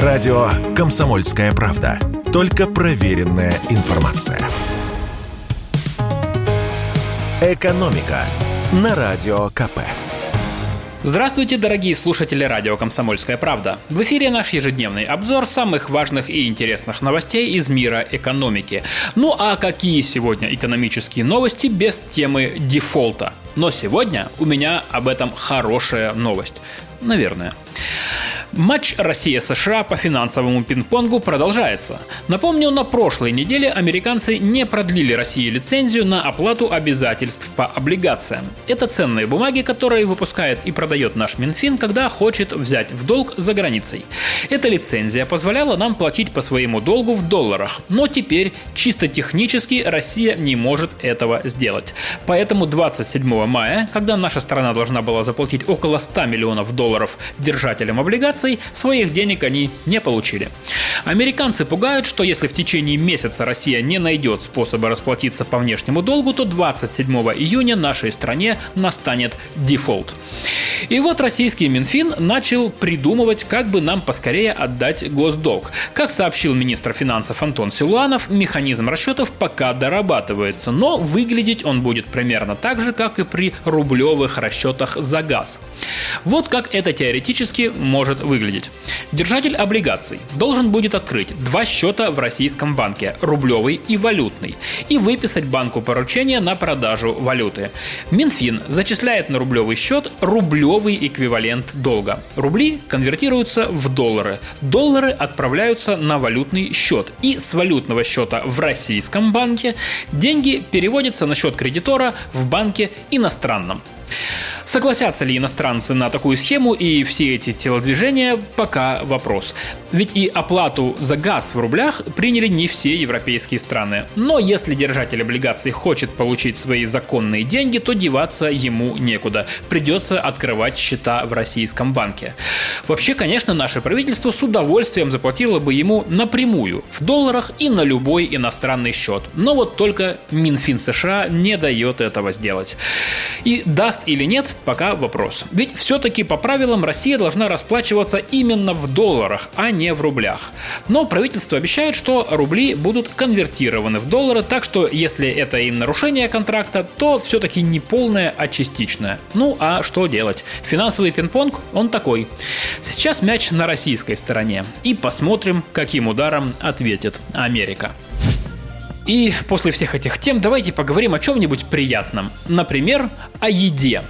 Радио «Комсомольская правда». Только проверенная информация. «Экономика» на Радио КП. Здравствуйте, дорогие слушатели радио «Комсомольская правда». В эфире наш ежедневный обзор самых важных и интересных новостей из мира экономики. Ну а какие сегодня экономические новости без темы дефолта? Но сегодня у меня об этом хорошая новость. Наверное. Матч Россия-США по финансовому пинг-понгу продолжается. Напомню, на прошлой неделе американцы не продлили России лицензию на оплату обязательств по облигациям. Это ценные бумаги, которые выпускает и продает наш Минфин, когда хочет взять в долг за границей. Эта лицензия позволяла нам платить по своему долгу в долларах, но теперь чисто технически Россия не может этого сделать. Поэтому 27 мая, когда наша страна должна была заплатить около 100 миллионов долларов держателям облигаций, облигаций, своих денег они не получили. Американцы пугают, что если в течение месяца Россия не найдет способа расплатиться по внешнему долгу, то 27 июня нашей стране настанет дефолт. И вот российский Минфин начал придумывать, как бы нам поскорее отдать госдолг. Как сообщил министр финансов Антон Силуанов, механизм расчетов пока дорабатывается, но выглядеть он будет примерно так же, как и при рублевых расчетах за газ. Вот как это теоретически может выглядеть. Держатель облигаций должен будет открыть два счета в российском банке – рублевый и валютный, и выписать банку поручение на продажу валюты. Минфин зачисляет на рублевый счет рублевый эквивалент долга. Рубли конвертируются в доллары. Доллары отправляются на валютный счет. И с валютного счета в российском банке деньги переводятся на счет кредитора в банке иностранном. Согласятся ли иностранцы на такую схему и все эти телодвижения – пока вопрос. Ведь и оплату за газ в рублях приняли не все европейские страны. Но если держатель облигаций хочет получить свои законные деньги, то деваться ему некуда. Придется открывать счета в российском банке. Вообще, конечно, наше правительство с удовольствием заплатило бы ему напрямую, в долларах и на любой иностранный счет. Но вот только Минфин США не дает этого сделать. И даст или нет, пока вопрос. Ведь все-таки по правилам Россия должна расплачиваться именно в долларах, а не в рублях. Но правительство обещает, что рубли будут конвертированы в доллары, так что если это и нарушение контракта, то все-таки не полное, а частичное. Ну а что делать? Финансовый пинг-понг, он такой. Сейчас мяч на российской стороне. И посмотрим, каким ударом ответит Америка. И после всех этих тем давайте поговорим о чем-нибудь приятном. Например, о еде.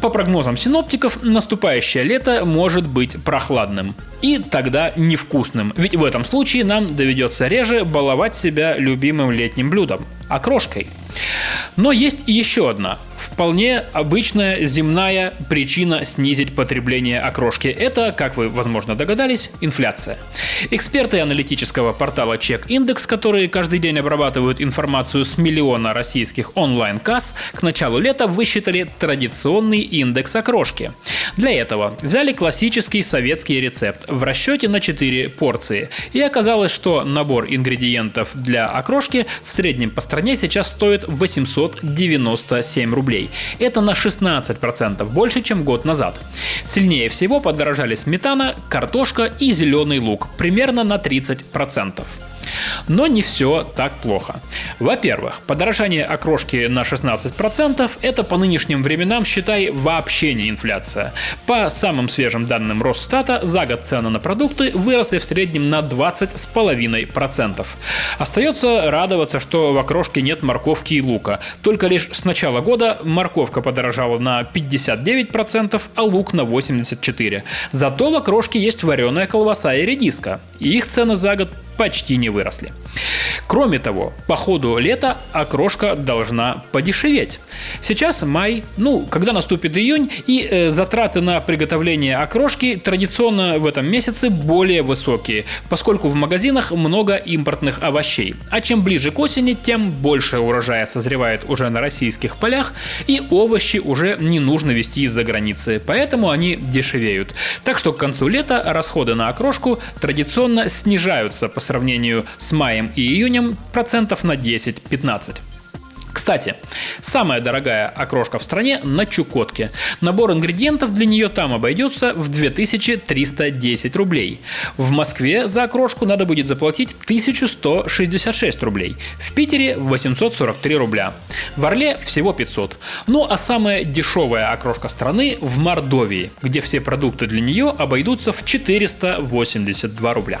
По прогнозам синоптиков, наступающее лето может быть прохладным. И тогда невкусным. Ведь в этом случае нам доведется реже баловать себя любимым летним блюдом – окрошкой. Но есть еще одна вполне обычная земная причина снизить потребление окрошки. Это, как вы, возможно, догадались, инфляция. Эксперты аналитического портала Check Index, которые каждый день обрабатывают информацию с миллиона российских онлайн-касс, к началу лета высчитали традиционный индекс окрошки. Для этого взяли классический советский рецепт в расчете на 4 порции. И оказалось, что набор ингредиентов для окрошки в среднем по стране сейчас стоит 897 рублей. Это на 16% больше, чем год назад. Сильнее всего подорожали сметана, картошка и зеленый лук, примерно на 30%. Но не все так плохо. Во-первых, подорожание окрошки на 16% – это по нынешним временам, считай, вообще не инфляция. По самым свежим данным Росстата, за год цены на продукты выросли в среднем на 20,5%. Остается радоваться, что в окрошке нет морковки и лука. Только лишь с начала года морковка подорожала на 59%, а лук на 84%. Зато в окрошке есть вареная колбаса и редиска. Их цены за год почти не выросли. Кроме того, по ходу лета окрошка должна подешеветь. Сейчас май, ну, когда наступит июнь, и э, затраты на приготовление окрошки традиционно в этом месяце более высокие, поскольку в магазинах много импортных овощей. А чем ближе к осени, тем больше урожая созревает уже на российских полях, и овощи уже не нужно везти из-за границы, поэтому они дешевеют. Так что к концу лета расходы на окрошку традиционно снижаются по сравнению с маем и июнем процентов на 10-15. Кстати, самая дорогая окрошка в стране на Чукотке. Набор ингредиентов для нее там обойдется в 2310 рублей. В Москве за окрошку надо будет заплатить 1166 рублей. В Питере 843 рубля. В Орле всего 500. Ну а самая дешевая окрошка страны в Мордовии, где все продукты для нее обойдутся в 482 рубля.